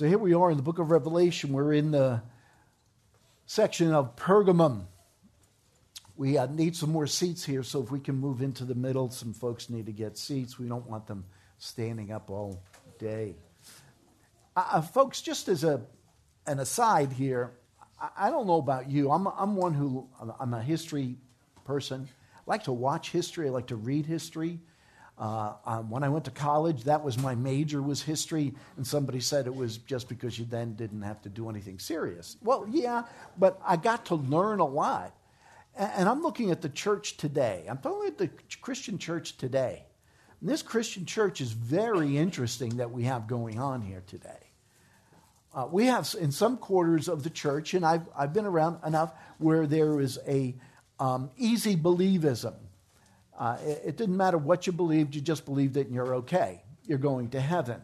So here we are in the book of Revelation. We're in the section of Pergamum. We uh, need some more seats here, so if we can move into the middle, some folks need to get seats. We don't want them standing up all day. Uh, uh folks, just as a, an aside here, I, I don't know about you. I'm, I'm one who, I'm a history person. I like to watch history, I like to read history. Uh, um, when I went to college, that was my major was history, and somebody said it was just because you then didn't have to do anything serious. Well, yeah, but I got to learn a lot. And, and I'm looking at the church today. I'm talking about the Christian church today. And this Christian church is very interesting that we have going on here today. Uh, we have in some quarters of the church, and I've, I've been around enough where there is a um, easy believism uh, it, it didn't matter what you believed, you just believed it and you're okay. You're going to heaven.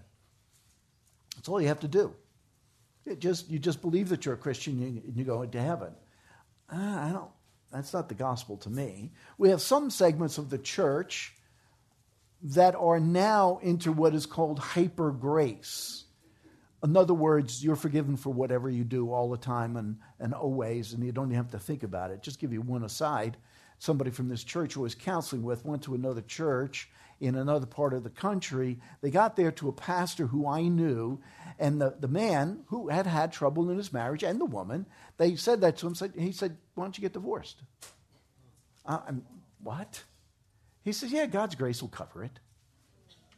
That's all you have to do. It just, you just believe that you're a Christian and you go into heaven. Uh, I don't, that's not the gospel to me. We have some segments of the church that are now into what is called hyper grace. In other words, you're forgiven for whatever you do all the time and, and always, and you don't even have to think about it. Just give you one aside somebody from this church who was counseling with went to another church in another part of the country. They got there to a pastor who I knew, and the, the man who had had trouble in his marriage and the woman, they said that to him. Said, he said, Why don't you get divorced? I'm, what? He says, Yeah, God's grace will cover it.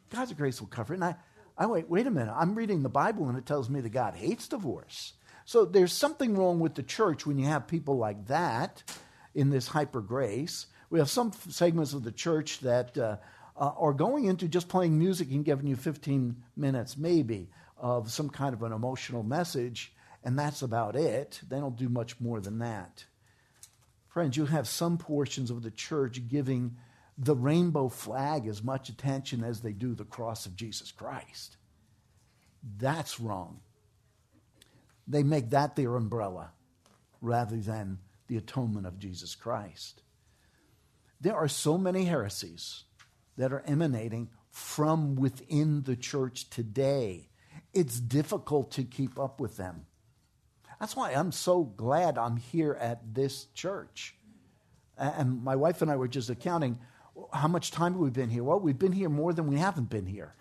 God's grace will cover it. And I, I wait, wait a minute. I'm reading the Bible and it tells me that God hates divorce. So there's something wrong with the church when you have people like that in this hyper grace. We have some segments of the church that uh, uh, are going into just playing music and giving you 15 minutes, maybe, of some kind of an emotional message, and that's about it. They don't do much more than that. Friends, you have some portions of the church giving the rainbow flag as much attention as they do the cross of Jesus Christ. That's wrong. They make that their umbrella rather than the atonement of Jesus Christ. There are so many heresies that are emanating from within the church today. It's difficult to keep up with them. That's why I'm so glad I'm here at this church. And my wife and I were just accounting how much time we've we been here? Well, we've been here more than we haven't been here.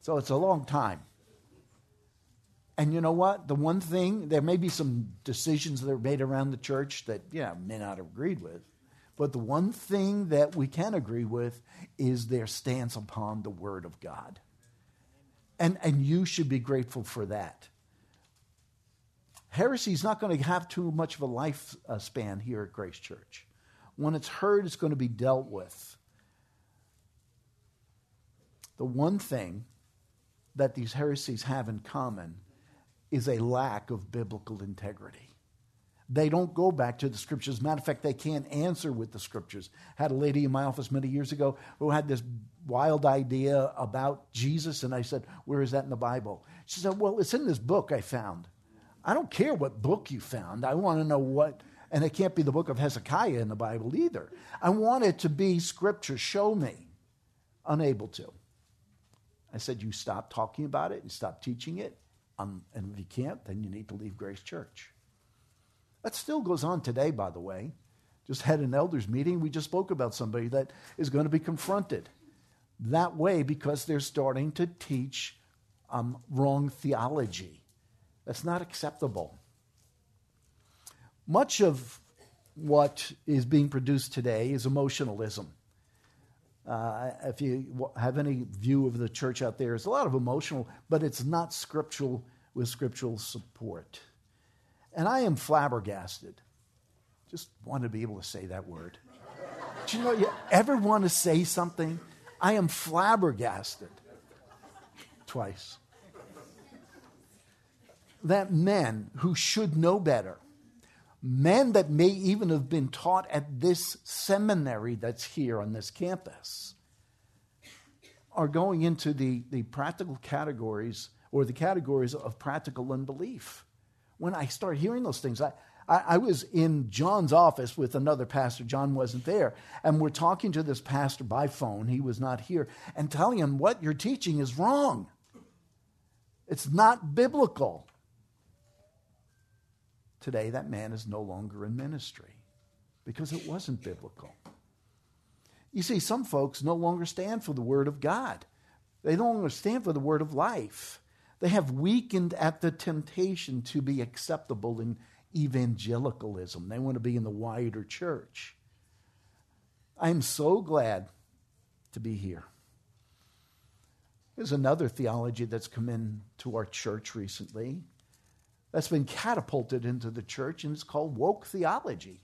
so it's a long time. And you know what? The one thing, there may be some decisions that are made around the church that, yeah, may not have agreed with. But the one thing that we can agree with is their stance upon the Word of God. And, and you should be grateful for that. Heresy is not going to have too much of a lifespan here at Grace Church. When it's heard, it's going to be dealt with. The one thing that these heresies have in common is a lack of biblical integrity. They don't go back to the scriptures. Matter of fact, they can't answer with the scriptures. Had a lady in my office many years ago who had this wild idea about Jesus, and I said, Where is that in the Bible? She said, Well, it's in this book I found. I don't care what book you found. I want to know what, and it can't be the book of Hezekiah in the Bible either. I want it to be scripture. Show me. Unable to. I said, You stop talking about it and stop teaching it, um, and if you can't, then you need to leave Grace Church. That still goes on today, by the way. Just had an elders meeting. We just spoke about somebody that is going to be confronted that way because they're starting to teach um, wrong theology. That's not acceptable. Much of what is being produced today is emotionalism. Uh, if you have any view of the church out there, it's a lot of emotional, but it's not scriptural with scriptural support. And I am flabbergasted. Just want to be able to say that word. Do you know, you ever want to say something? I am flabbergasted. Twice. That men who should know better men that may even have been taught at this seminary that's here on this campus are going into the, the practical categories or the categories of practical unbelief. When I start hearing those things, I, I, I, was in John's office with another pastor. John wasn't there. And we're talking to this pastor by phone. He was not here and telling him what you're teaching is wrong. It's not biblical. Today, that man is no longer in ministry because it wasn't biblical. You see, some folks no longer stand for the Word of God, they no longer stand for the Word of life. They have weakened at the temptation to be acceptable in evangelicalism. They want to be in the wider church. I'm so glad to be here. There's another theology that's come into our church recently that's been catapulted into the church, and it's called woke theology.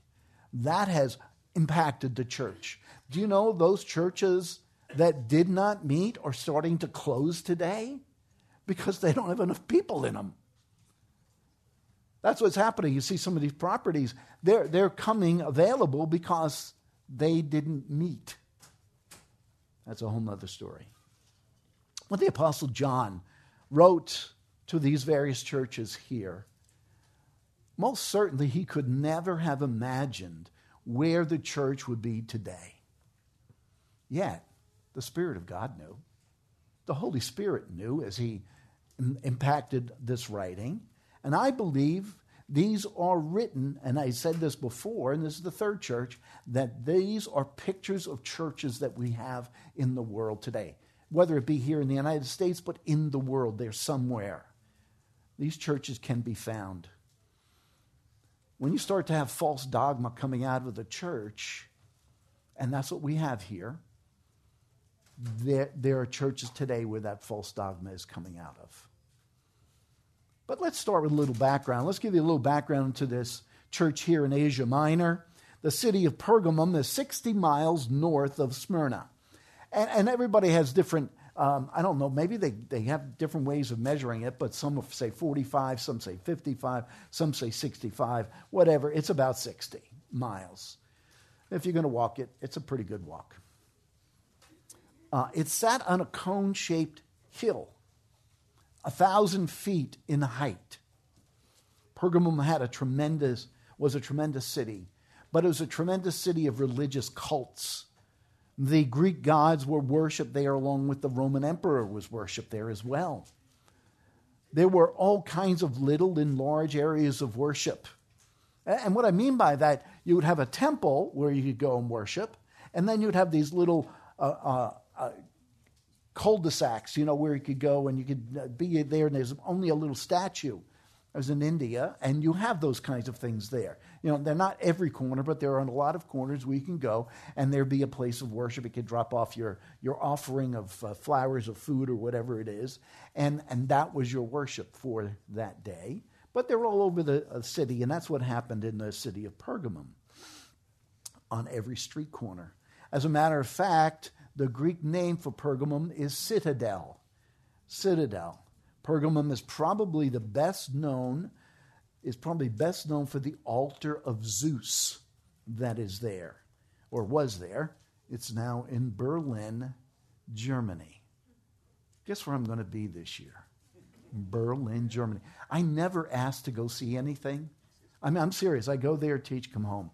That has impacted the church. Do you know those churches that did not meet are starting to close today because they don't have enough people in them? That's what's happening. You see some of these properties, they're, they're coming available because they didn't meet. That's a whole other story. What the Apostle John wrote to these various churches here, most certainly he could never have imagined where the church would be today. Yet, the Spirit of God knew. The Holy Spirit knew as he impacted this writing. And I believe these are written, and I said this before, and this is the third church, that these are pictures of churches that we have in the world today. Whether it be here in the United States, but in the world, they're somewhere. These churches can be found. When you start to have false dogma coming out of the church, and that's what we have here, there, there are churches today where that false dogma is coming out of. But let's start with a little background. Let's give you a little background to this church here in Asia Minor. The city of Pergamum is 60 miles north of Smyrna. And, and everybody has different um, I don't know, maybe they, they have different ways of measuring it, but some say 45, some say 55, some say 65, whatever. It's about 60 miles. If you're going to walk it, it's a pretty good walk. Uh, it sat on a cone shaped hill, a thousand feet in height. Pergamum had a tremendous, was a tremendous city, but it was a tremendous city of religious cults the Greek gods were worshipped there along with the Roman emperor was worshipped there as well. There were all kinds of little and large areas of worship. And what I mean by that, you would have a temple where you could go and worship, and then you'd have these little uh, uh, uh, cul-de-sacs, you know, where you could go and you could uh, be there, and there's only a little statue. I was in India, and you have those kinds of things there. You know, they're not every corner, but there are a lot of corners where you can go, and there be a place of worship. You could drop off your, your offering of uh, flowers or food or whatever it is, and, and that was your worship for that day. But they're all over the uh, city, and that's what happened in the city of Pergamum on every street corner. As a matter of fact, the Greek name for Pergamum is citadel. Citadel. Pergamum is probably the best known, is probably best known for the altar of Zeus that is there, or was there. It's now in Berlin, Germany. Guess where I'm going to be this year? Berlin, Germany. I never asked to go see anything. I mean, I'm serious. I go there, teach, come home.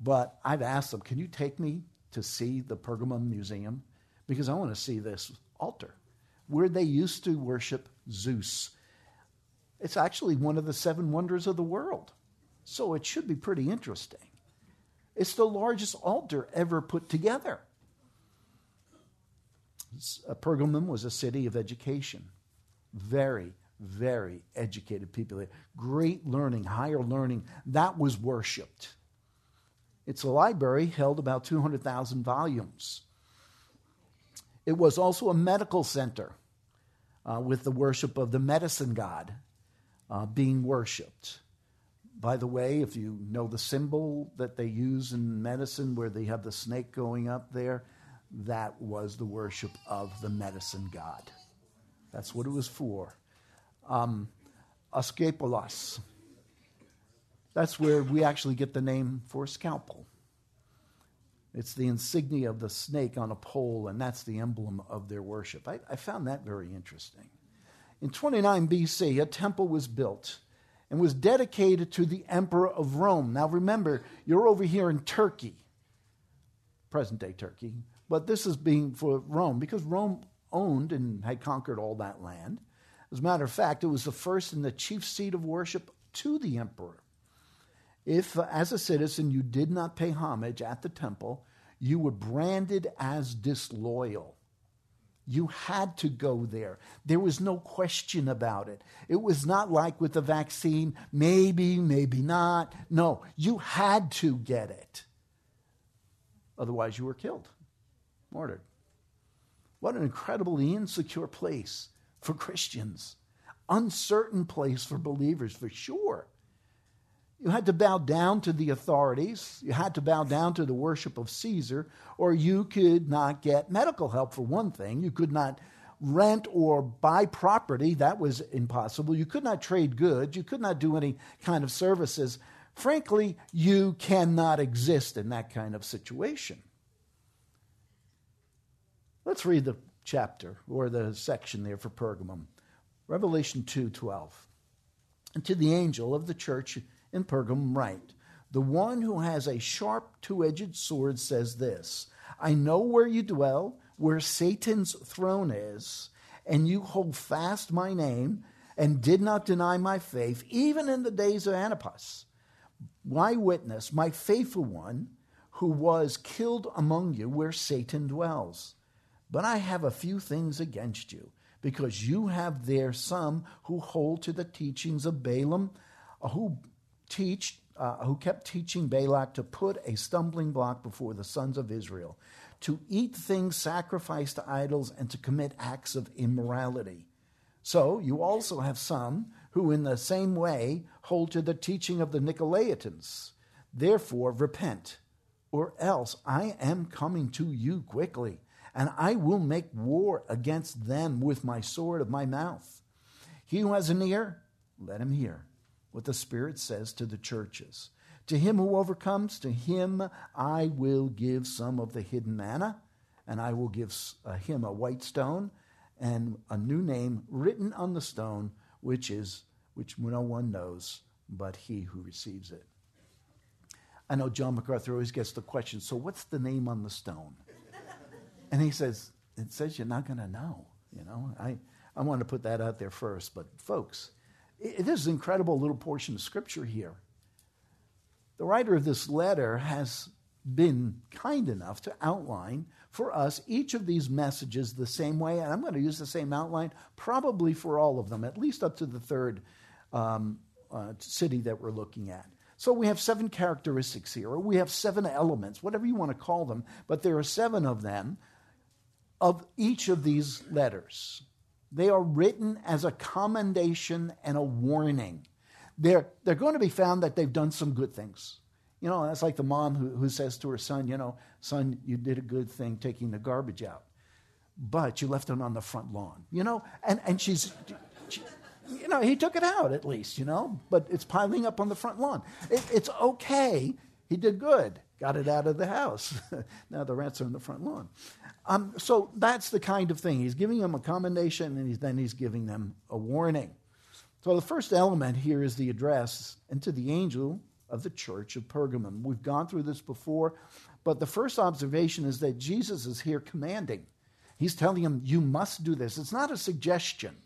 But I've asked them, can you take me to see the Pergamum Museum? Because I want to see this altar where they used to worship Zeus. It's actually one of the seven wonders of the world. So it should be pretty interesting. It's the largest altar ever put together. Pergamum was a city of education. Very, very educated people. Great learning, higher learning. That was worshiped. Its a library held about 200,000 volumes. It was also a medical center uh, with the worship of the medicine god uh, being worshiped. By the way, if you know the symbol that they use in medicine where they have the snake going up there, that was the worship of the medicine god. That's what it was for. Um, Asclepios. That's where we actually get the name for scalpel. It's the insignia of the snake on a pole, and that's the emblem of their worship. I, I found that very interesting. In 29 BC, a temple was built and was dedicated to the emperor of Rome. Now remember, you're over here in Turkey, present day Turkey, but this is being for Rome because Rome owned and had conquered all that land. As a matter of fact, it was the first and the chief seat of worship to the emperor. If, uh, as a citizen, you did not pay homage at the temple, you were branded as disloyal. You had to go there. There was no question about it. It was not like with the vaccine, maybe, maybe not. No, you had to get it. Otherwise, you were killed, martyred. What an incredibly insecure place for Christians, uncertain place for believers, for sure. You had to bow down to the authorities. You had to bow down to the worship of Caesar, or you could not get medical help, for one thing. You could not rent or buy property. That was impossible. You could not trade goods. You could not do any kind of services. Frankly, you cannot exist in that kind of situation. Let's read the chapter or the section there for Pergamum. Revelation 2:12. And to the angel of the church in Pergamum write, The one who has a sharp two edged sword says this I know where you dwell, where Satan's throne is, and you hold fast my name and did not deny my faith, even in the days of Antipas, my witness, my faithful one, who was killed among you where Satan dwells. But I have a few things against you, because you have there some who hold to the teachings of Balaam, who teach, uh, who kept teaching Balak to put a stumbling block before the sons of Israel, to eat things sacrificed to idols, and to commit acts of immorality. So you also have some who, in the same way, hold to the teaching of the Nicolaitans. Therefore, repent, or else I am coming to you quickly, and I will make war against them with my sword of my mouth. He who has an ear, let him hear what the Spirit says to the churches. To him who overcomes, to him I will give some of the hidden manna, and I will give uh, him a white stone and a new name written on the stone, which is which no one knows but he who receives it. I know John MacArthur always gets the question, so what's the name on the stone? And he says, it says you're not going to know. You know, I, I want to put that out there first. But folks, it is an incredible little portion of scripture here. The writer of this letter has been kind enough to outline for us each of these messages the same way, and I'm going to use the same outline probably for all of them, at least up to the third um, uh, city that we're looking at. So we have seven characteristics here, or we have seven elements, whatever you want to call them, but there are seven of them of each of these letters. They are written as a commendation and a warning. They're, they're going to be found that they've done some good things. You know, that's like the mom who, who says to her son, you know, son, you did a good thing taking the garbage out, but you left it on the front lawn, you know? And, and she's, she, you know, he took it out at least, you know, but it's piling up on the front lawn. It, it's okay. He did good, got it out of the house. now the rats are on the front lawn. Um, so that's the kind of thing. He's giving them a commendation and he's, then he's giving them a warning. So the first element here is the address and to the angel of the church of Pergamum. We've gone through this before, but the first observation is that Jesus is here commanding. He's telling them, You must do this. It's not a suggestion.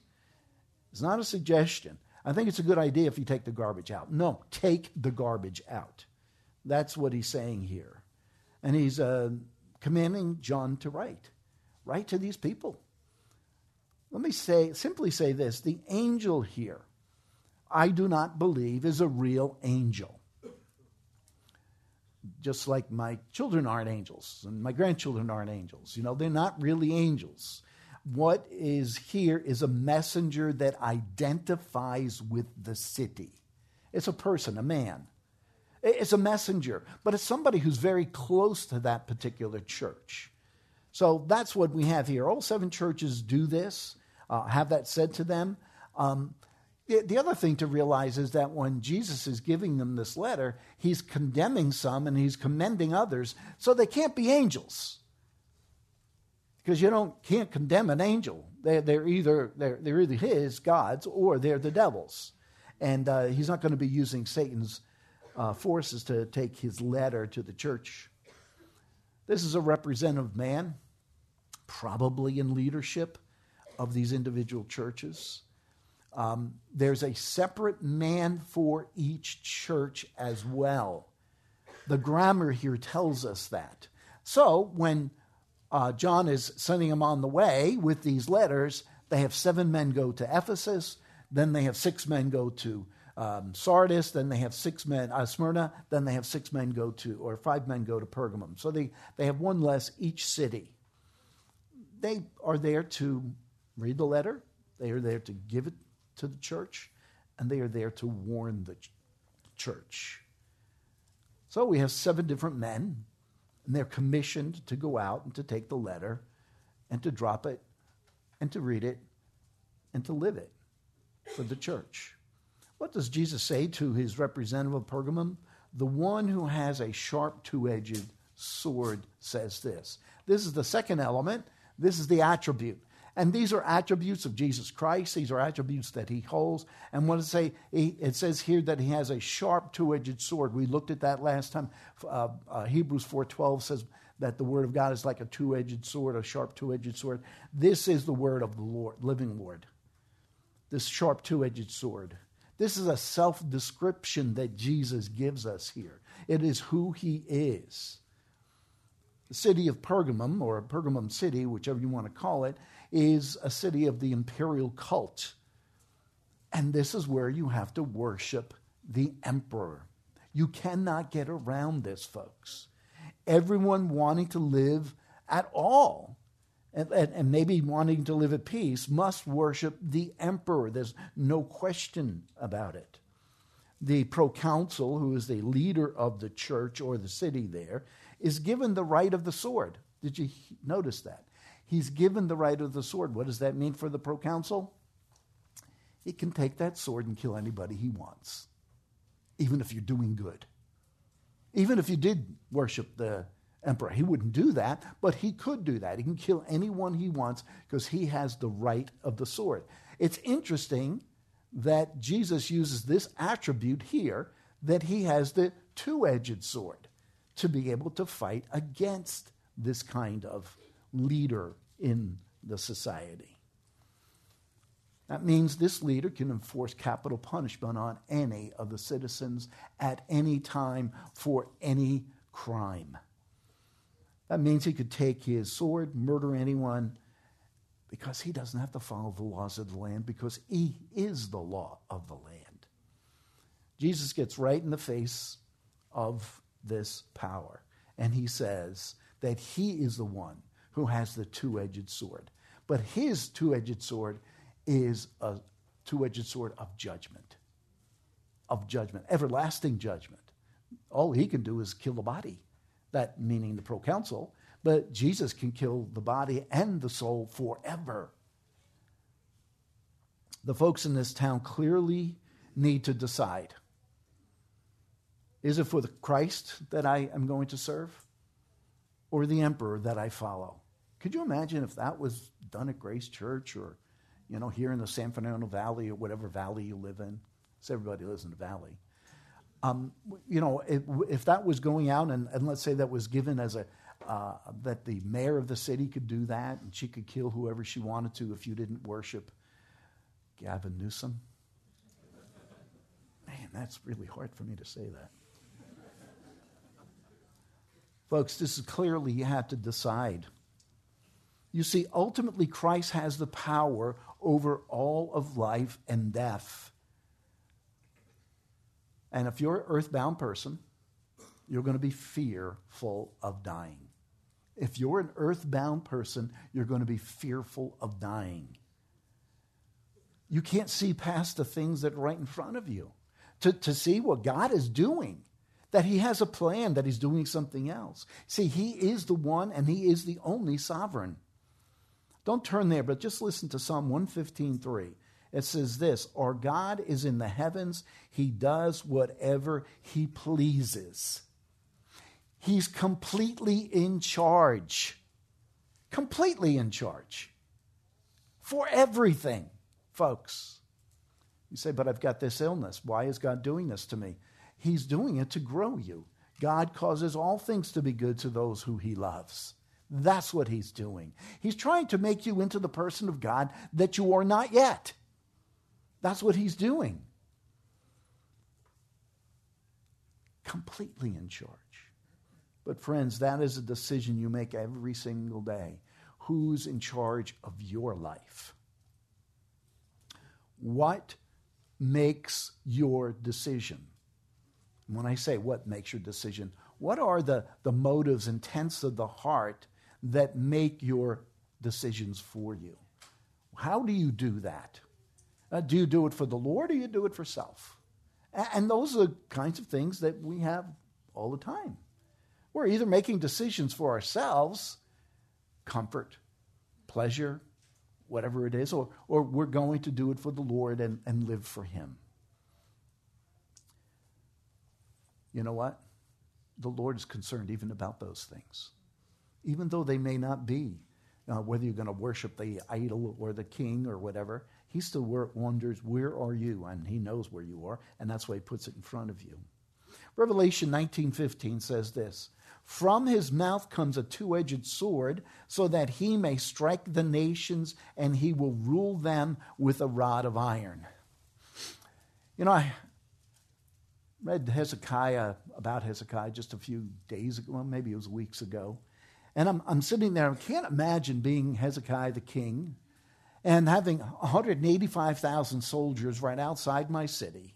It's not a suggestion. I think it's a good idea if you take the garbage out. No, take the garbage out. That's what he's saying here. And he's uh, commanding John to write. Write to these people. Let me say, simply say this the angel here, I do not believe is a real angel. Just like my children aren't angels and my grandchildren aren't angels. You know, they're not really angels. What is here is a messenger that identifies with the city. It's a person, a man. It's a messenger, but it's somebody who's very close to that particular church. So that's what we have here. All seven churches do this, uh, have that said to them. Um, the, the other thing to realize is that when Jesus is giving them this letter, he's condemning some and he's commending others, so they can't be angels. Because you don't can't condemn an angel. They're, they're either they're, they're either his gods or they're the devil's, and uh, he's not going to be using Satan's uh, forces to take his letter to the church. This is a representative man, probably in leadership of these individual churches. Um, there's a separate man for each church as well. The grammar here tells us that. So when uh, John is sending them on the way with these letters, they have seven men go to Ephesus, then they have six men go to um, Sardis, then they have six men, uh, Smyrna, then they have six men go to, or five men go to Pergamum. So they, they have one less each city. They are there to read the letter, they are there to give it to the church, and they are there to warn the ch- church. So we have seven different men, and they're commissioned to go out and to take the letter and to drop it and to read it and to live it for the church. What does Jesus say to his representative of Pergamum? The one who has a sharp two edged sword says this. This is the second element. This is the attribute. And these are attributes of Jesus Christ. These are attributes that he holds. And what does it say? It says here that he has a sharp two-edged sword. We looked at that last time. Uh, uh, Hebrews 4.12 says that the word of God is like a two-edged sword, a sharp two-edged sword. This is the word of the Lord, living Lord. This sharp two-edged sword. This is a self description that Jesus gives us here. It is who he is. The city of Pergamum, or Pergamum City, whichever you want to call it, is a city of the imperial cult. And this is where you have to worship the emperor. You cannot get around this, folks. Everyone wanting to live at all and, and, and, maybe wanting to live at peace must worship the emperor. There's no question about it. The proconsul, who is the leader of the church or the city there, is given the right of the sword. Did you notice that? He's given the right of the sword. What does that mean for the proconsul? He can take that sword and kill anybody he wants, even if you're doing good. Even if you did worship the emperor. He wouldn't do that, but he could do that. He can kill anyone he wants because he has the right of the sword. It's interesting that Jesus uses this attribute here that he has the two edged sword to be able to fight against this kind of leader in the society. That means this leader can enforce capital punishment on any of the citizens at any time for any crime. That means he could take his sword, murder anyone, because he doesn't have to follow the laws of the land, because he is the law of the land. Jesus gets right in the face of this power, and he says that he is the one who has the two edged sword. But his two edged sword is a two edged sword of judgment, of judgment, everlasting judgment. All he can do is kill the body that meaning the proconsul, but Jesus can kill the body and the soul forever. The folks in this town clearly need to decide is it for the Christ that I am going to serve or the emperor that I follow? Could you imagine if that was done at Grace Church or, you know, here in the San Fernando Valley or whatever valley you live in? Because everybody lives in the valley. Um, you know, if, if, that was going out, and, and, let's say that was given as a uh, that the mayor of the city could do that, and she could kill whoever she wanted to if you didn't worship Gavin Newsom. Man, that's really hard for me to say that. Folks, this is clearly you have to decide. You see, ultimately, Christ has the power over all of life and death. And if you're an earthbound person, you're going to be fearful of dying. If you're an earthbound person, you're going to be fearful of dying. You can't see past the things that are right in front of you to, to see what God is doing, that He has a plan, that He's doing something else. See, He is the one and He is the only sovereign. Don't turn there, but just listen to Psalm 115.3. It says this Our God is in the heavens, He does whatever He pleases. He's completely in charge. Completely in charge for everything, folks. You say, but I've got this illness. Why is God doing this to me? He's doing it to grow you. God causes all things to be good to those who he loves. That's what he's doing. He's trying to make you into the person of God that you are not yet. That's what he's doing. Completely in charge. But, friends, that is a decision you make every single day. Who's in charge of your life? What makes your decision? When I say what makes your decision, what are the, the motives, intents of the heart that make your decisions for you? How do you do that? Uh, do you do it for the Lord or do you do it for self? And, and those are the kinds of things that we have all the time. We're either making decisions for ourselves, comfort, pleasure, whatever it is, or, or we're going to do it for the Lord and, and live for Him. You know what? The Lord is concerned even about those things, even though they may not be. Uh, whether you're going to worship the idol or the king or whatever, he still wonders, Where are you? And he knows where you are, and that's why he puts it in front of you. Revelation 19:15 says this, "From his mouth comes a two-edged sword, so that he may strike the nations and he will rule them with a rod of iron." You know, I read Hezekiah about Hezekiah just a few days ago, well, maybe it was weeks ago. And I'm, I'm sitting there, I can't imagine being Hezekiah the king and having 185,000 soldiers right outside my city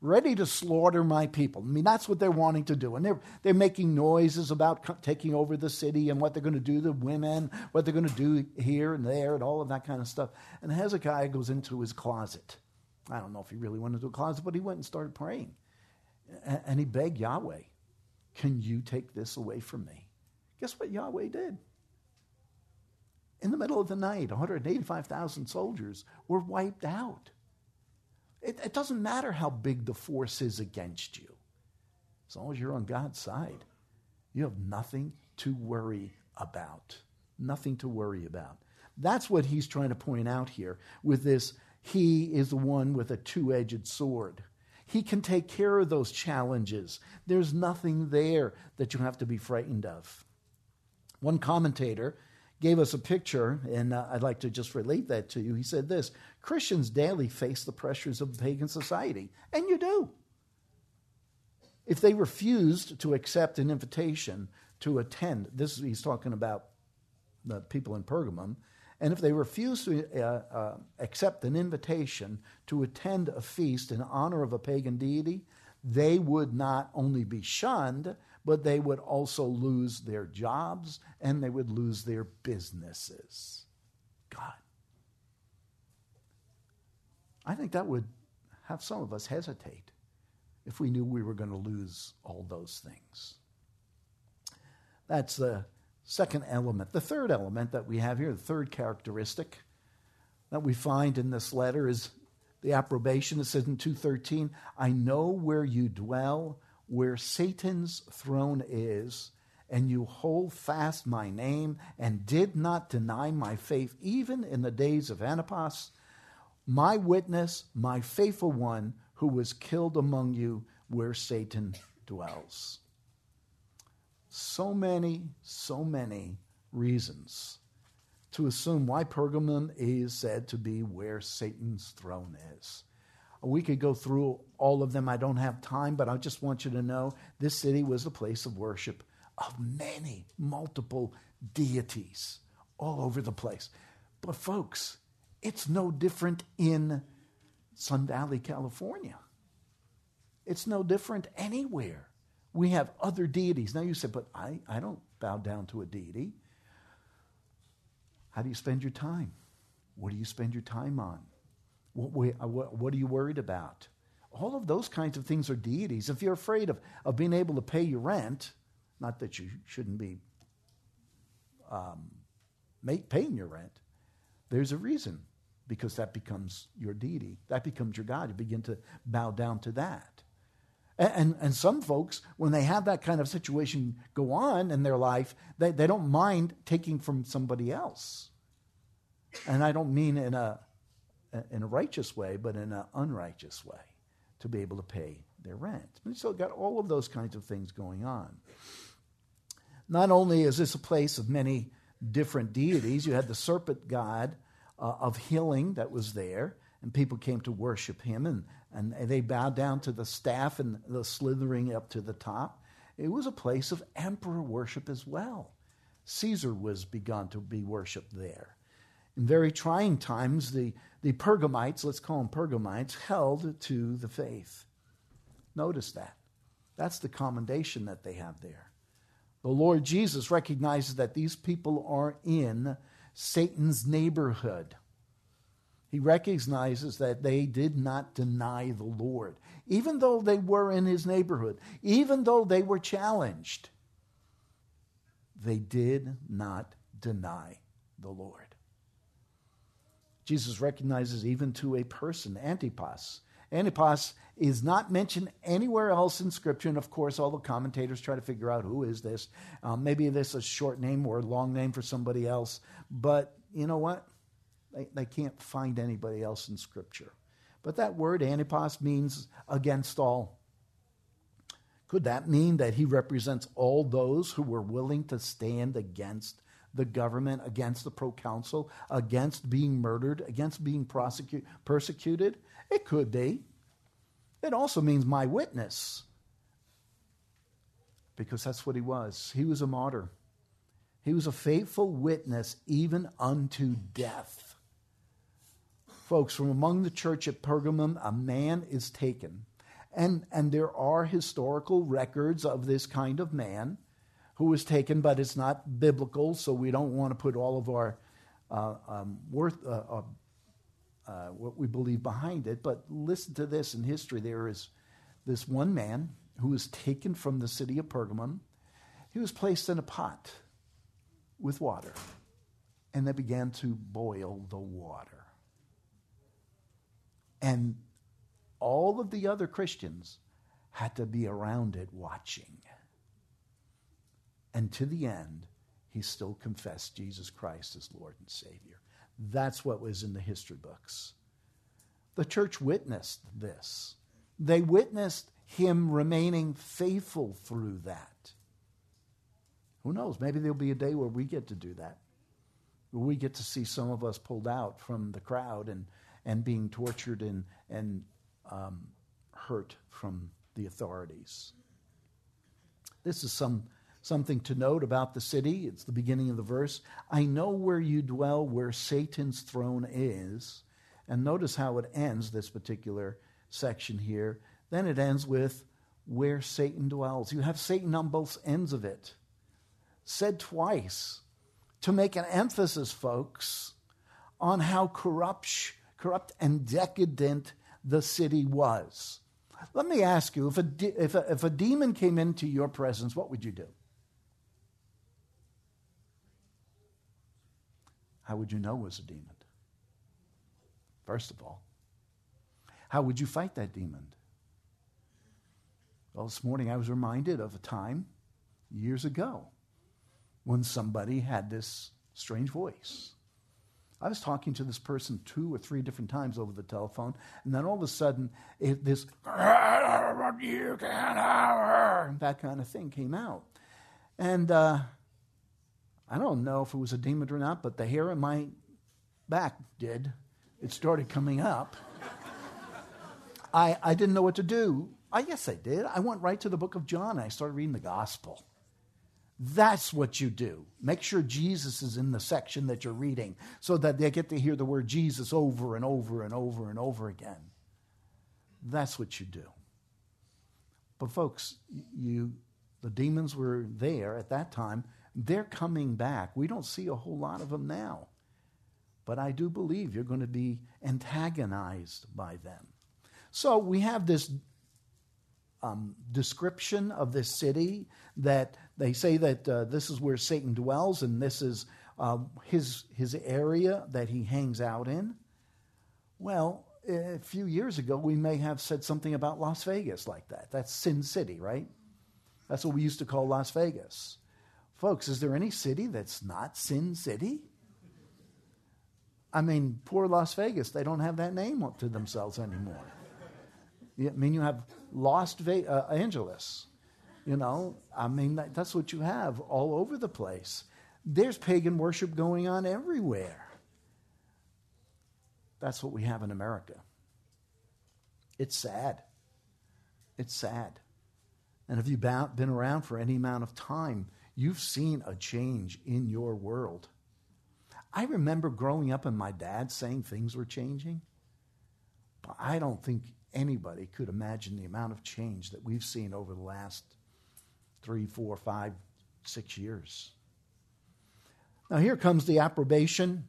ready to slaughter my people. I mean, that's what they're wanting to do. And they're, they're making noises about taking over the city and what they're going to do to women, what they're going to do here and there, and all of that kind of stuff. And Hezekiah goes into his closet. I don't know if he really went into a closet, but he went and started praying. And he begged Yahweh, Can you take this away from me? Guess what Yahweh did? In the middle of the night, 185,000 soldiers were wiped out. It, it doesn't matter how big the force is against you. As long as you're on God's side, you have nothing to worry about. Nothing to worry about. That's what he's trying to point out here with this. He is the one with a two edged sword. He can take care of those challenges. There's nothing there that you have to be frightened of. One commentator gave us a picture, and uh, I'd like to just relate that to you. He said this Christians daily face the pressures of pagan society, and you do. If they refused to accept an invitation to attend, this he's talking about the people in Pergamum, and if they refused to uh, uh, accept an invitation to attend a feast in honor of a pagan deity, they would not only be shunned, but they would also lose their jobs and they would lose their businesses. God. I think that would have some of us hesitate if we knew we were going to lose all those things. That's the second element. The third element that we have here, the third characteristic that we find in this letter is the approbation. It says in 213, I know where you dwell where Satan's throne is, and you hold fast my name and did not deny my faith, even in the days of Antipas, my witness, my faithful one, who was killed among you where Satan dwells. So many, so many reasons to assume why Pergamum is said to be where Satan's throne is. We could go through all of them. I don't have time, but I just want you to know this city was a place of worship of many, multiple deities all over the place. But, folks, it's no different in Sun Valley, California. It's no different anywhere. We have other deities. Now you say, but I, I don't bow down to a deity. How do you spend your time? What do you spend your time on? What, uh, what are you worried about? All of those kinds of things are deities. If you're afraid of, of being able to pay your rent, not that you shouldn't be um, make, paying your rent, there's a reason because that becomes your deity. That becomes your God. You begin to bow down to that. And, and, and, some folks, when they have that kind of situation go on in their life, they, they don't mind taking from somebody else. And I don't mean in a in a righteous way, but in an unrighteous way to be able to pay their rent. And so got all of those kinds of things going on. Not only is this a place of many different deities, you had the serpent god uh, of healing that was there, and people came to worship him, and, and they bowed down to the staff and the slithering up to the top. It was a place of emperor worship as well. Caesar was begun to be worshiped there. In very trying times, the, the Pergamites, let's call them Pergamites, held to the faith. Notice that. That's the commendation that they have there. The Lord Jesus recognizes that these people are in Satan's neighborhood. He recognizes that they did not deny the Lord, even though they were in his neighborhood, even though they were challenged. They did not deny the Lord. Jesus recognizes even to a person, Antipas. Antipas is not mentioned anywhere else in Scripture, and of course, all the commentators try to figure out who is this. Um, maybe this is a short name or a long name for somebody else, but you know what? They, they can't find anybody else in Scripture. But that word, Antipas, means against all. Could that mean that he represents all those who were willing to stand against the government, against the proconsul, against being murdered, against being persecuted? It could be. It also means my witness, because that's what he was. He was a martyr, he was a faithful witness even unto death. Folks, from among the church at Pergamum, a man is taken. And, and there are historical records of this kind of man who was taken, but it's not biblical, so we don't want to put all of our uh, um, worth, uh, uh, uh, what we believe behind it. But listen to this in history there is this one man who was taken from the city of Pergamum. He was placed in a pot with water, and they began to boil the water. And all of the other Christians had to be around it watching. And to the end, he still confessed Jesus Christ as Lord and Savior. That's what was in the history books. The church witnessed this. They witnessed him remaining faithful through that. Who knows? Maybe there'll be a day where we get to do that. Where we get to see some of us pulled out from the crowd and and being tortured and, and um, hurt from the authorities. This is some, something to note about the city. It's the beginning of the verse. I know where you dwell, where Satan's throne is. And notice how it ends, this particular section here. Then it ends with where Satan dwells. You have Satan on both ends of it. Said twice to make an emphasis, folks, on how corrupt corrupt and decadent the city was. Let me ask you if a, de- if, a, if a demon came into your presence, what would you do? How would you know it was a demon? First of all, how would you fight that demon? Well, this morning I was reminded of a time years ago when somebody had this strange voice. I was talking to this person two or three different times over the telephone, and then all of a sudden, it, this you can't have her, that kind of thing came out. And uh, I don't know if it was a demon or not, but the hair in my back did. It started coming up. I, I didn't know what to do. I guess I did. I went right to the book of John and I started reading the gospel. That's what you do. Make sure Jesus is in the section that you're reading so that they get to hear the word Jesus over and over and over and over again. That's what you do. But folks, you the demons were there at that time. They're coming back. We don't see a whole lot of them now. But I do believe you're going to be antagonized by them. So we have this um, description of this city that they say that uh, this is where Satan dwells and this is uh, his, his area that he hangs out in. Well, a few years ago, we may have said something about Las Vegas like that. That's Sin City, right? That's what we used to call Las Vegas. Folks, is there any city that's not Sin City? I mean, poor Las Vegas, they don't have that name to themselves anymore. I mean, you have Lost Ve- uh, Angeles. You know, I mean, that, that's what you have all over the place. There's pagan worship going on everywhere. That's what we have in America. It's sad. It's sad. And if you've been around for any amount of time, you've seen a change in your world. I remember growing up and my dad saying things were changing, but I don't think anybody could imagine the amount of change that we've seen over the last three, four, five, six years. Now, here comes the approbation.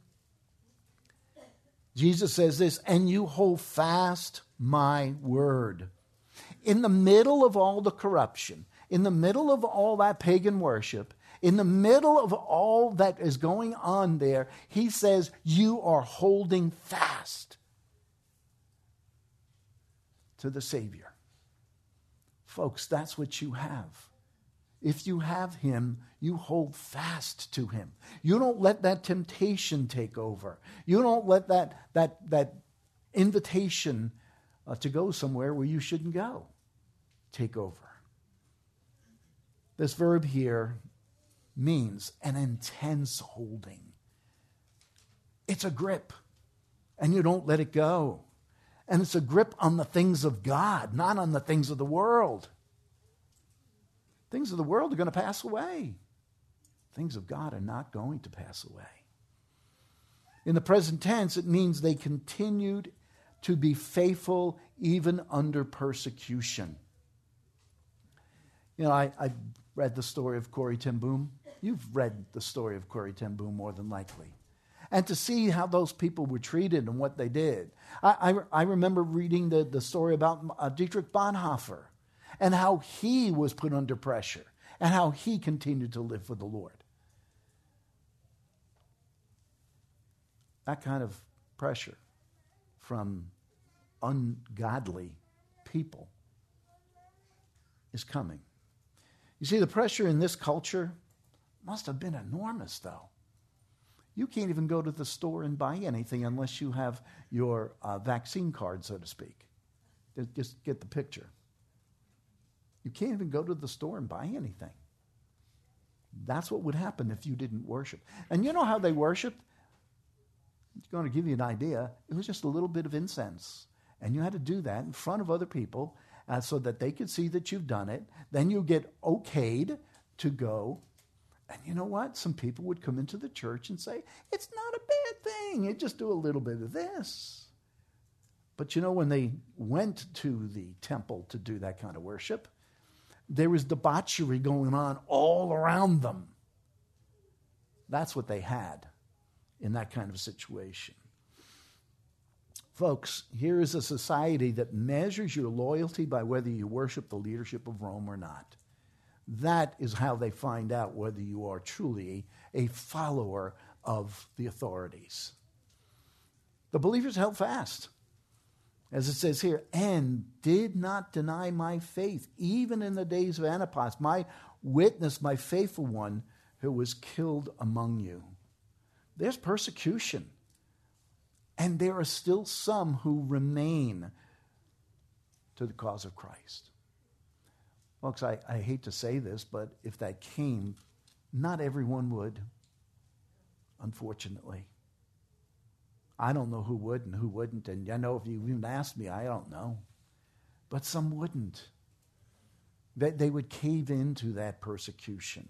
Jesus says this, and you hold fast my word. In the middle of all the corruption, in the middle of all that pagan worship, in the middle of all that is going on there, he says, You are holding fast to the Savior. Folks, that's what you have. If you have Him, you hold fast to Him. You don't let that temptation take over. You don't let that, that, that invitation uh, to go somewhere where you shouldn't go take over. This verb here means an intense holding. It's a grip, and you don't let it go. And it's a grip on the things of God, not on the things of the world. Things of the world are going to pass away. Things of God are not going to pass away. In the present tense, it means they continued to be faithful even under persecution. You know, I, I read the story of Corrie ten Boom. You've read the story of Corrie ten Boom more than likely. And to see how those people were treated and what they did. I, I, I remember reading the, the story about uh, Dietrich Bonhoeffer and how he was put under pressure and how he continued to live for the Lord. That kind of pressure from ungodly people is coming. You see, the pressure in this culture must have been enormous, though. You can't even go to the store and buy anything unless you have your uh, vaccine card, so to speak. Just get the picture. You can't even go to the store and buy anything. That's what would happen if you didn't worship. And you know how they worshiped? I'm going to give you an idea. It was just a little bit of incense. And you had to do that in front of other people uh, so that they could see that you've done it. Then you get okayed to go. And you know what? Some people would come into the church and say, it's not a bad thing. You just do a little bit of this. But you know, when they went to the temple to do that kind of worship, there was debauchery going on all around them. That's what they had in that kind of situation. Folks, here is a society that measures your loyalty by whether you worship the leadership of Rome or not. That is how they find out whether you are truly a follower of the authorities. The believers held fast as it says here, and did not deny my faith, even in the days of Antipas, my witness, my faithful one, who was killed among you. There's persecution. And there are still some who remain to the cause of Christ. Folks, I, I hate to say this, but if that came, not everyone would, unfortunately. I don't know who would and who wouldn't. And I know if you even asked me, I don't know. But some wouldn't. They, they would cave into that persecution.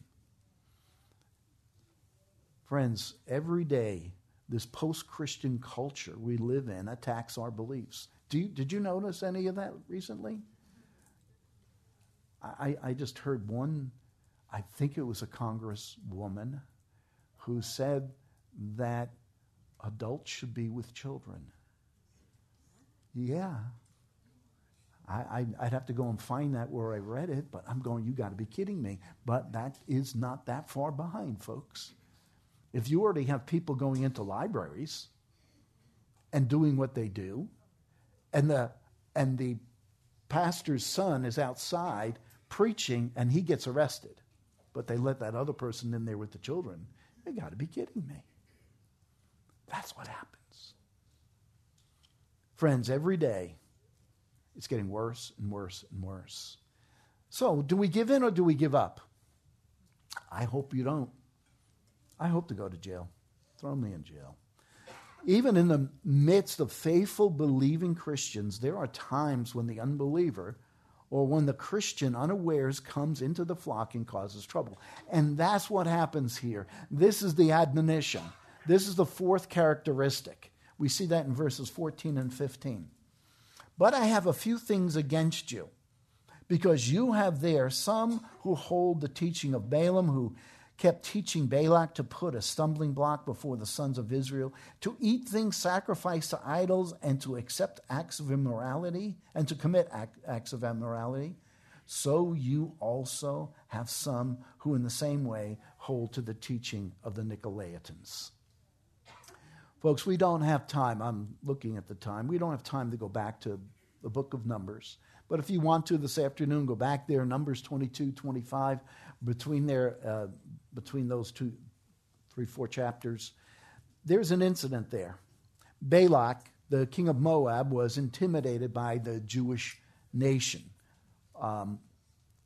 Friends, every day, this post Christian culture we live in attacks our beliefs. You, did you notice any of that recently? I, I just heard one, I think it was a congresswoman, who said that adults should be with children. Yeah. I, would have to go and find that where I read it, but I'm going, you got to be kidding me. But that is not that far behind, folks. If you already have people going into libraries and doing what they do, and the, and the pastor's son is outside preaching and he gets arrested, but they let that other person in there with the children, they got to be kidding me. That's what happens. Friends, every day it's getting worse and worse and worse. So, do we give in or do we give up? I hope you don't. I hope to go to jail. Throw me in jail. even in the midst of faithful, believing Christians, there are times when the unbeliever or when the Christian unawares comes into the flock and causes trouble. And that's what happens here. This is the admonition. This is the fourth characteristic. We see that in verses 14 and 15. But I have a few things against you, because you have there some who hold the teaching of Balaam, who kept teaching Balak to put a stumbling block before the sons of Israel, to eat things sacrificed to idols, and to accept acts of immorality, and to commit acts of immorality. So you also have some who, in the same way, hold to the teaching of the Nicolaitans. Folks, we don't have time. I'm looking at the time. We don't have time to go back to the book of Numbers. But if you want to this afternoon, go back there, Numbers 22, 25, between there, uh, between those two, three, four chapters, there's an incident there. Balak, the king of Moab, was intimidated by the Jewish nation. Um,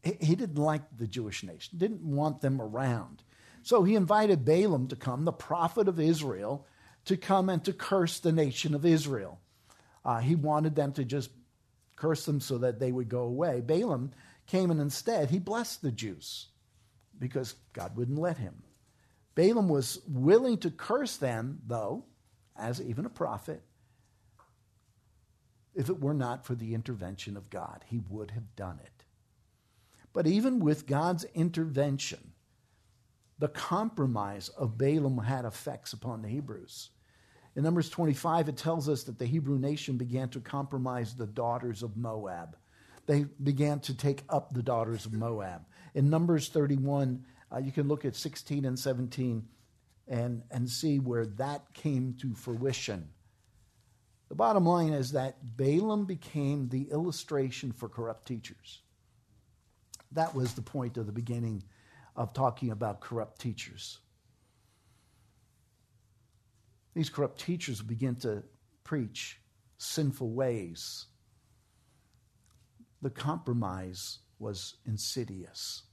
he, he didn't like the Jewish nation, didn't want them around. So he invited Balaam to come, the prophet of Israel, to come and to curse the nation of Israel. Uh, he wanted them to just curse them so that they would go away. Balaam came and instead he blessed the Jews because God wouldn't let him. Balaam was willing to curse them, though, as even a prophet, if it were not for the intervention of God. He would have done it. But even with God's intervention, the compromise of Balaam had effects upon the Hebrews. In Numbers 25, it tells us that the Hebrew nation began to compromise the daughters of Moab. They began to take up the daughters of Moab. In Numbers 31, uh, you can look at 16 and 17 and, and see where that came to fruition. The bottom line is that Balaam became the illustration for corrupt teachers. That was the point of the beginning of talking about corrupt teachers. These corrupt teachers begin to preach sinful ways. The compromise was insidious.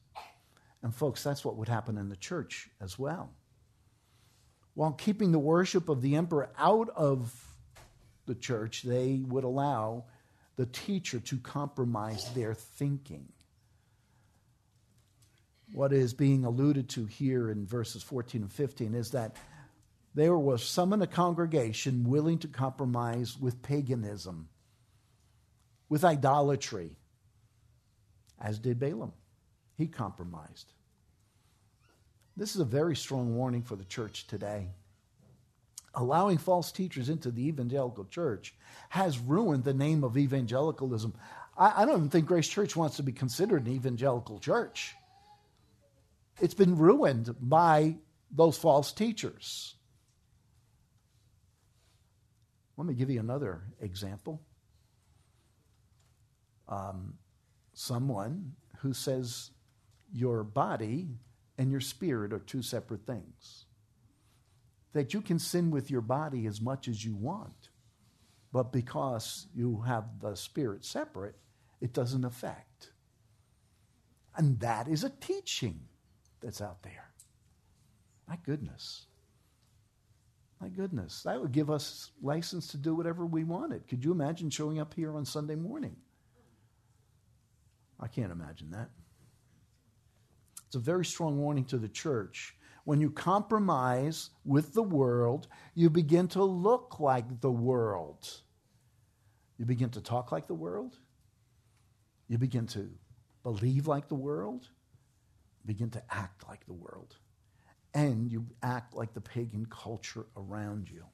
And, folks, that's what would happen in the church as well. While keeping the worship of the emperor out of the church, they would allow the teacher to compromise their thinking. What is being alluded to here in verses 14 and 15 is that there was some in the congregation willing to compromise with paganism, with idolatry, as did Balaam. He compromised. This is a very strong warning for the church today. Allowing false teachers into the evangelical church has ruined the name of evangelicalism. I, I don't even think Grace Church wants to be considered an evangelical church. It's been ruined by those false teachers. Let me give you another example. Um, someone who says your body and your spirit are two separate things. That you can sin with your body as much as you want, but because you have the spirit separate, it doesn't affect. And that is a teaching that's out there. My goodness. My goodness. That would give us license to do whatever we wanted. Could you imagine showing up here on Sunday morning? I can't imagine that. It's a very strong warning to the church. When you compromise with the world, you begin to look like the world. You begin to talk like the world. You begin to believe like the world. begin to act like the world. And you act like the pagan culture around you.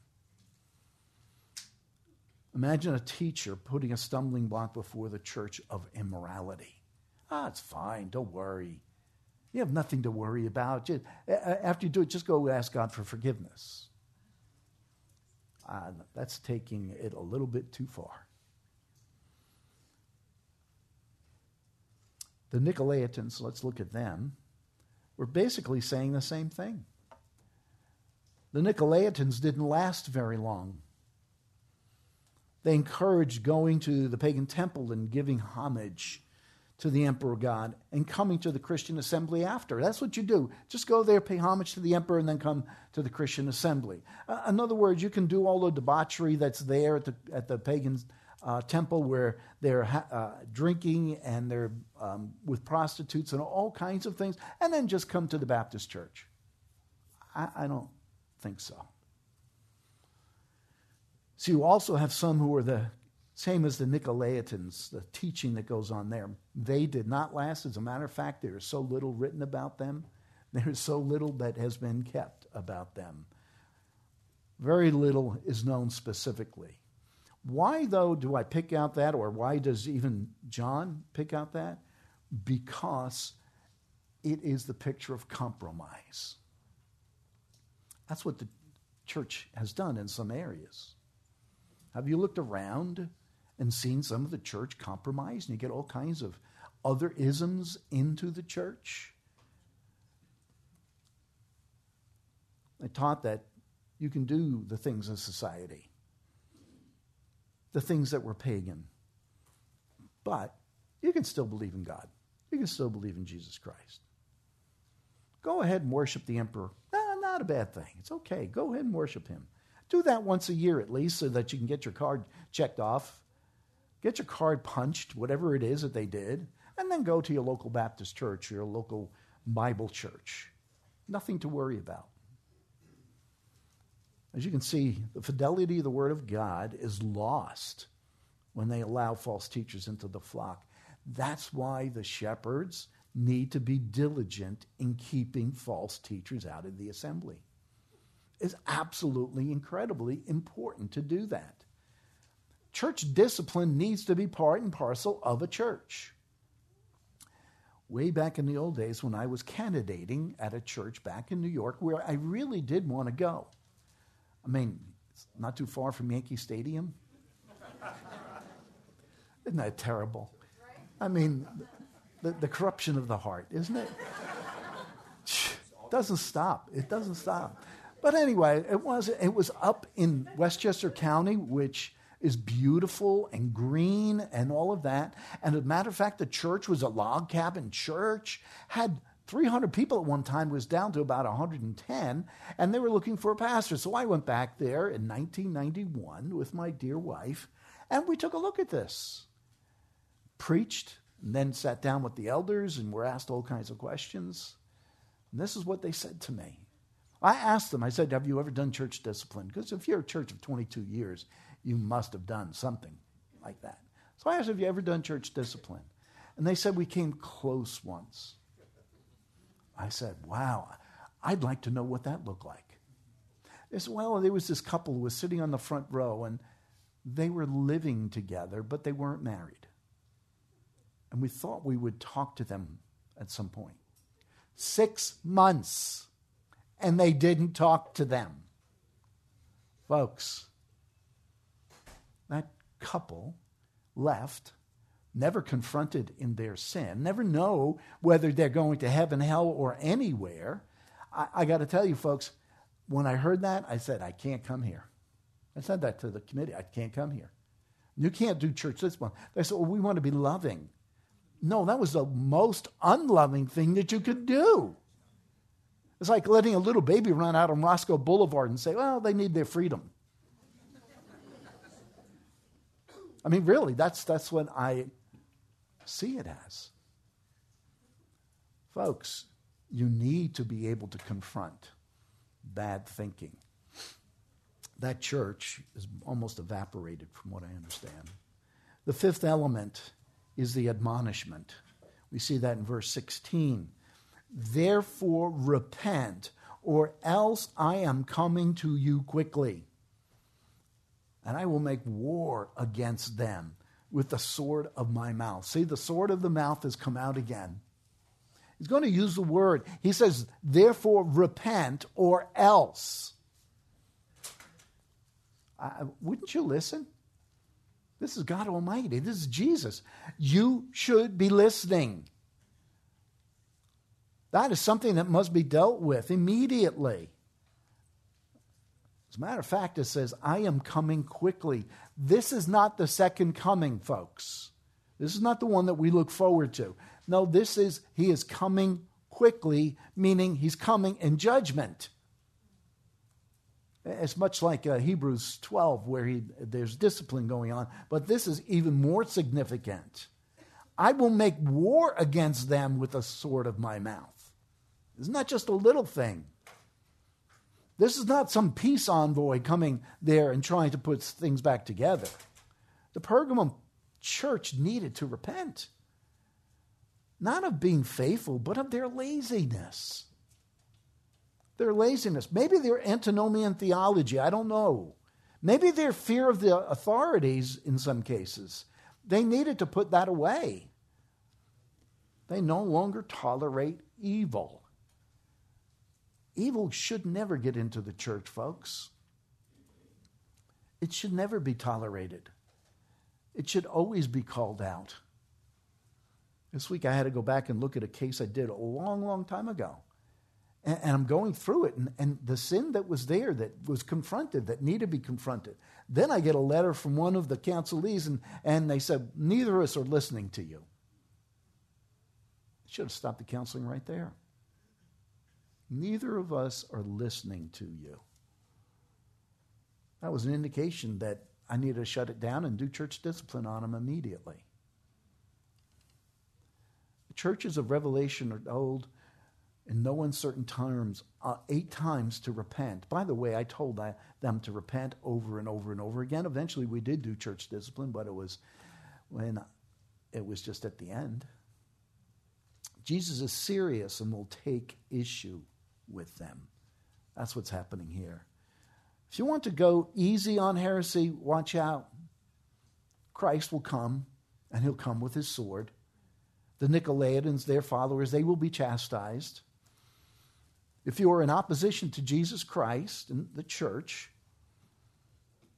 Imagine a teacher putting a stumbling block before the church of immorality. Ah, it's fine. Don't worry. You have nothing to worry about. Just, after you do it, just go ask God for forgiveness. Uh, that's taking it a little bit too far. The Nicolaitans, let's look at them, were basically saying the same thing. The Nicolaitans didn't last very long. They encouraged going to the pagan temple and giving homage to the emperor God and coming to the Christian assembly after. That's what you do. Just go there, pay homage to the emperor, and then come to the Christian assembly. Uh, in other words, you can do all the debauchery that's there at the, at the pagan uh, temple where they're uh, drinking and they're um, with prostitutes and all kinds of things, and then just come to the Baptist church. I, I don't think so. So you also have some who are the same as the Nicolaitans, the teaching that goes on there. They did not last. As a matter of fact, there is so little written about them. There is so little that has been kept about them. Very little is known specifically. Why, though, do I pick out that, or why does even John pick out that? Because it is the picture of compromise. That's what the church has done in some areas. Have you looked around and seen some of the church compromise, and you get all kinds of other isms into the church. I taught that you can do the things of society, the things that were pagan, but you can still believe in God. You can still believe in Jesus Christ. Go ahead and worship the emperor. No, not a bad thing. It's okay. Go ahead and worship him. Do that once a year at least so that you can get your card checked off get your card punched, whatever it is that they did, and then go to your local Baptist church or your local Bible church. Nothing to worry about. As you can see, the fidelity of the Word of God is lost when they allow false teachers into the flock. That's why the shepherds need to be diligent in keeping false teachers out of the assembly. It's absolutely incredibly important to do that. Church discipline needs to be part and parcel of a church. Way back in the old days when I was candidating at a church back in New York where I really did want to go. I mean, it's not too far from Yankee Stadium. Isn't that terrible? I mean, the, the corruption of the heart, isn't it? doesn't stop. It doesn't stop. But anyway, it was it was up in Westchester County, which is beautiful and green and all of that. And as a matter of fact, the church was a log cabin church, had 300 people at one time, was down to about 110, and they were looking for a pastor. So I went back there in 1991 with my dear wife, and we took a look at this. Preached, and then sat down with the elders and were asked all kinds of questions. And this is what they said to me. I asked them, I said, Have you ever done church discipline? Because if you're a church of 22 years, you must have done something like that. So I asked, Have you ever done church discipline? And they said, We came close once. I said, Wow, I'd like to know what that looked like. They said, Well, there was this couple who was sitting on the front row and they were living together, but they weren't married. And we thought we would talk to them at some point. Six months, and they didn't talk to them. Folks, that couple left, never confronted in their sin, never know whether they're going to heaven, hell, or anywhere. I, I got to tell you, folks, when I heard that, I said, I can't come here. I said that to the committee. I can't come here. You can't do church this one. They said, well, we want to be loving. No, that was the most unloving thing that you could do. It's like letting a little baby run out on Roscoe Boulevard and say, well, they need their freedom. I mean, really, that's, that's what I see it as. Folks, you need to be able to confront bad thinking. That church is almost evaporated from what I understand. The fifth element is the admonishment. We see that in verse 16. Therefore, repent, or else I am coming to you quickly and I will make war against them with the sword of my mouth. See, the sword of the mouth has come out again. He's going to use the word. He says, therefore, repent or else. I, wouldn't you listen? This is God Almighty. This is Jesus. You should be listening. That is something that must be dealt with immediately. As a matter of fact, it says, I am coming quickly. This is not the second coming, folks. This is not the one that we look forward to. No, this is, he is coming quickly, meaning he's coming in judgment. It's much like uh, Hebrews 12, where he, there's discipline going on, but this is even more significant. I will make war against them with the sword of my mouth. It's not just a little thing. This is not some peace envoy coming there and trying to put things back together. The Pergamum church needed to repent, not of being faithful, but of their laziness. Their laziness. Maybe their antinomian theology, I don't know. Maybe their fear of the authorities in some cases. They needed to put that away. They no longer tolerate evil. Evil should never get into the church, folks. It should never be tolerated. It should always be called out. This week I had to go back and look at a case I did a long, long time ago. And, and I'm going through it, and, and the sin that was there that was confronted, that needed to be confronted. Then I get a letter from one of the counselees, and, and they said, Neither of us are listening to you. Should have stopped the counseling right there. Neither of us are listening to you. That was an indication that I needed to shut it down and do church discipline on him immediately. The churches of Revelation are told in no uncertain terms uh, eight times to repent. By the way, I told them to repent over and over and over again. Eventually, we did do church discipline, but it was when it was just at the end. Jesus is serious and will take issue with them. That's what's happening here. If you want to go easy on heresy, watch out. Christ will come, and he'll come with his sword. The Nicolaitans, their followers, they will be chastised. If you are in opposition to Jesus Christ and the church,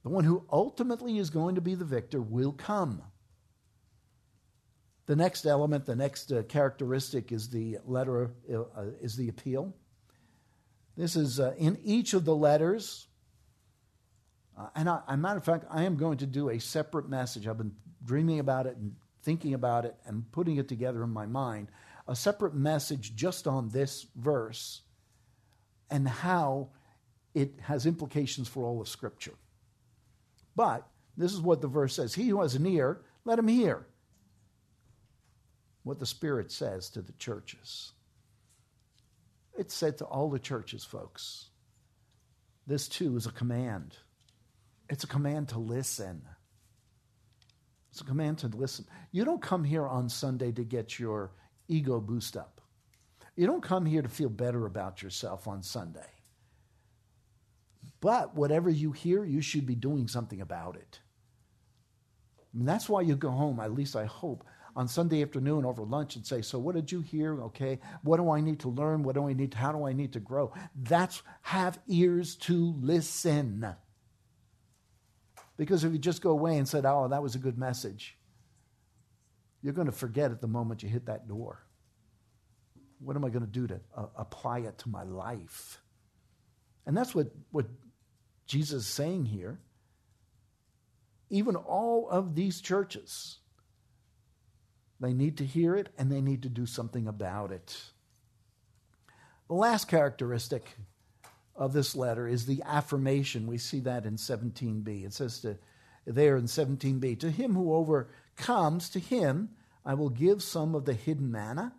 the one who ultimately is going to be the victor will come. The next element, the next uh, characteristic is the letter, uh, is the appeal. This is uh, in each of the letters, uh, and a matter of fact, I am going to do a separate message. I've been dreaming about it and thinking about it and putting it together in my mind. A separate message just on this verse and how it has implications for all of Scripture. But this is what the verse says He who has an ear, let him hear what the Spirit says to the churches. It's said to all the churches, folks. This too is a command. It's a command to listen. It's a command to listen. You don't come here on Sunday to get your ego boost up. You don't come here to feel better about yourself on Sunday. But whatever you hear, you should be doing something about it. Mean, that's why you go home, at least I hope, on Sunday afternoon over lunch and say, So, what did you hear? Okay. What do I need to learn? What do I need? To, how do I need to grow? That's have ears to listen. Because if you just go away and said, oh, that was a good message, you're going to forget at the moment you hit that door. What am I going to do to uh, apply it to my life? And that's what, what Jesus is saying here. Even all of these churches, they need to hear it and they need to do something about it. The last characteristic of this letter is the affirmation. We see that in 17b. It says to, there in 17b, To him who overcomes, to him I will give some of the hidden manna,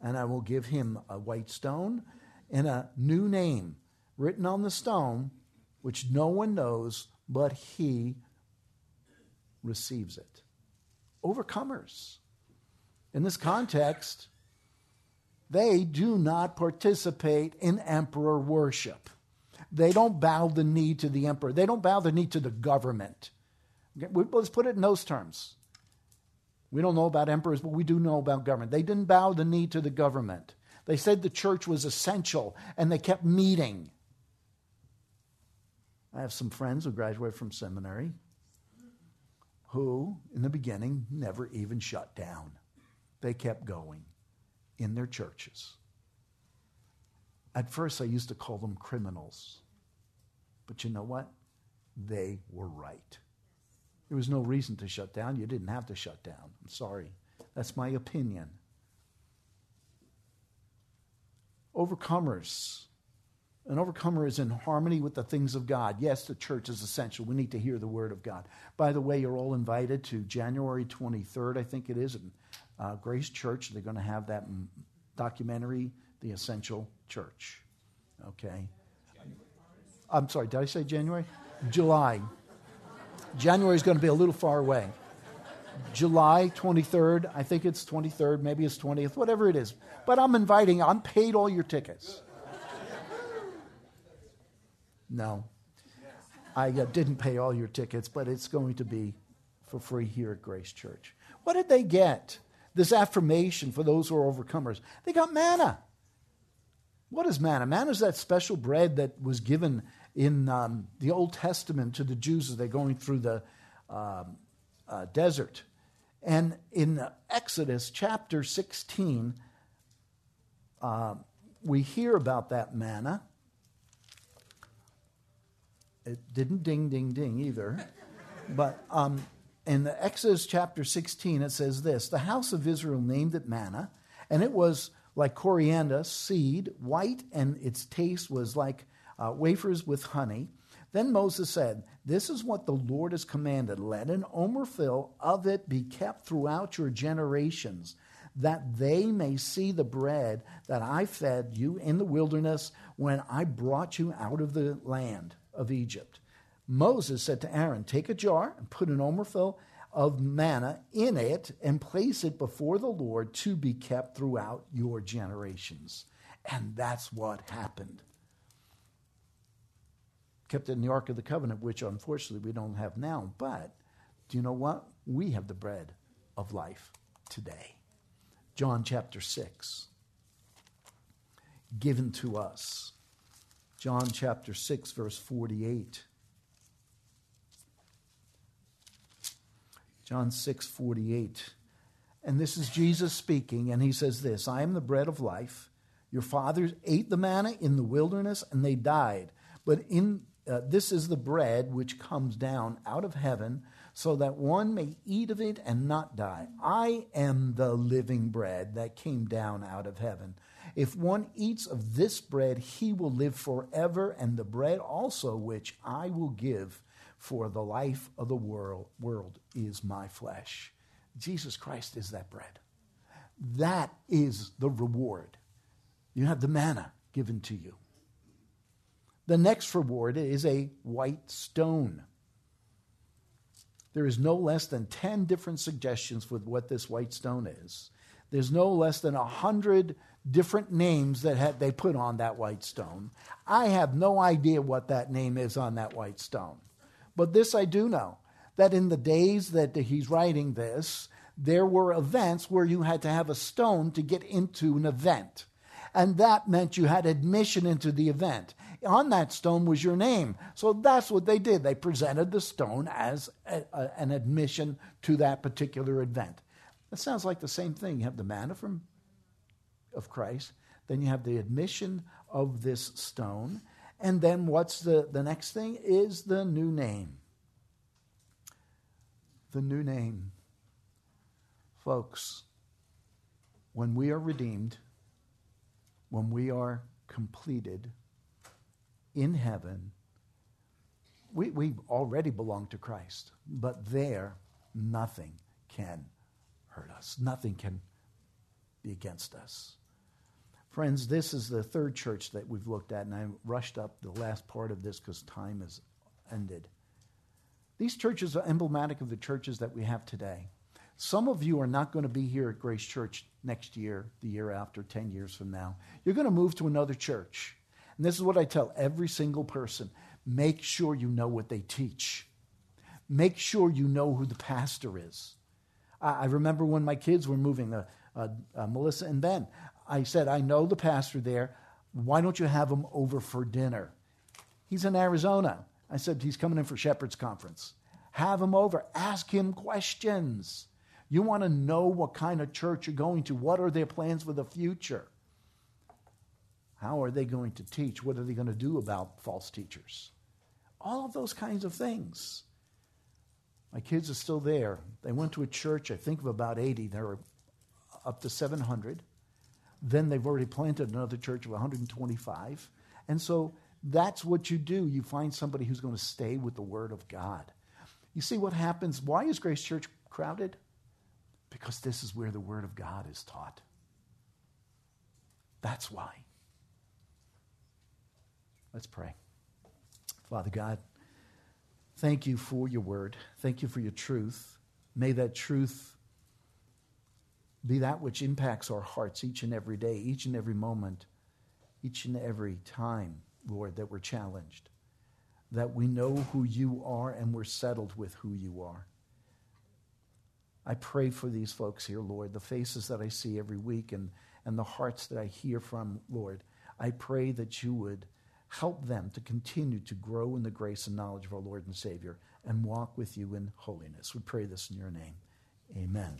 and I will give him a white stone and a new name written on the stone, which no one knows but he receives it. Overcomers. In this context, they do not participate in emperor worship. They don't bow the knee to the emperor. They don't bow the knee to the government. Let's put it in those terms. We don't know about emperors, but we do know about government. They didn't bow the knee to the government. They said the church was essential and they kept meeting. I have some friends who graduated from seminary who, in the beginning, never even shut down. They kept going in their churches. At first, I used to call them criminals. But you know what? They were right. There was no reason to shut down. You didn't have to shut down. I'm sorry. That's my opinion. Overcomers. An overcomer is in harmony with the things of God. Yes, the church is essential. We need to hear the word of God. By the way, you're all invited to January 23rd, I think it is, uh, Grace Church. They're going to have that documentary, The Essential Church. Okay? I'm sorry, did I say January? July. January is going to be a little far away. July 23rd, I think it's 23rd, maybe it's 20th, whatever it is. But I'm inviting, I'm paid all your tickets. No. I uh, didn't pay all your tickets, but it's going to be for free here at Grace Church. What did they get? This affirmation for those who are overcomers. They got manna. What is manna? Manna is that special bread that was given in um, the Old Testament to the Jews as they're going through the um, uh, desert. And in Exodus chapter 16, uh, we hear about that manna. It didn't ding, ding, ding either. but um, in Exodus chapter 16, it says this The house of Israel named it manna, and it was like coriander seed, white, and its taste was like uh, wafers with honey. Then Moses said, This is what the Lord has commanded. Let an omerful of it be kept throughout your generations, that they may see the bread that I fed you in the wilderness when I brought you out of the land of Egypt. Moses said to Aaron, Take a jar and put an omerful of manna in it and place it before the Lord to be kept throughout your generations. And that's what happened. Kept it in the Ark of the Covenant, which unfortunately we don't have now. But do you know what? We have the bread of life today. John chapter 6, given to us. John chapter 6, verse 48. John 6, 48. And this is Jesus speaking, and he says this I am the bread of life. Your fathers ate the manna in the wilderness, and they died. But in uh, this is the bread which comes down out of heaven, so that one may eat of it and not die. I am the living bread that came down out of heaven. If one eats of this bread, he will live forever, and the bread also which I will give for the life of the world, world is my flesh. Jesus Christ is that bread. That is the reward. You have the manna given to you. The next reward is a white stone. There is no less than 10 different suggestions with what this white stone is. There's no less than 100 different names that they put on that white stone. I have no idea what that name is on that white stone. But this I do know that in the days that he's writing this, there were events where you had to have a stone to get into an event. And that meant you had admission into the event. On that stone was your name. So that's what they did. They presented the stone as a, a, an admission to that particular event. That sounds like the same thing. You have the manna from of Christ, then you have the admission of this stone, and then what's the, the next thing is the new name. The new name. Folks, when we are redeemed, when we are completed in heaven, we, we already belong to Christ, but there, nothing can hurt us. Nothing can be against us. Friends, this is the third church that we've looked at, and I rushed up the last part of this because time has ended. These churches are emblematic of the churches that we have today. Some of you are not going to be here at Grace Church next year, the year after, 10 years from now. You're going to move to another church. And this is what I tell every single person make sure you know what they teach, make sure you know who the pastor is. I remember when my kids were moving, uh, uh, uh, Melissa and Ben, I said, I know the pastor there. Why don't you have him over for dinner? He's in Arizona. I said, he's coming in for Shepherd's Conference. Have him over. Ask him questions. You want to know what kind of church you're going to. What are their plans for the future? How are they going to teach? What are they going to do about false teachers? All of those kinds of things. My kids are still there. They went to a church, I think of about 80. They're up to 700. Then they've already planted another church of 125. And so that's what you do. You find somebody who's going to stay with the Word of God. You see what happens? Why is Grace Church crowded? Because this is where the Word of God is taught. That's why. Let's pray. Father God, thank you for your word. Thank you for your truth. May that truth be that which impacts our hearts each and every day, each and every moment, each and every time, Lord, that we're challenged. That we know who you are and we're settled with who you are. I pray for these folks here, Lord, the faces that I see every week and, and the hearts that I hear from, Lord. I pray that you would help them to continue to grow in the grace and knowledge of our Lord and Savior and walk with you in holiness. We pray this in your name. Amen.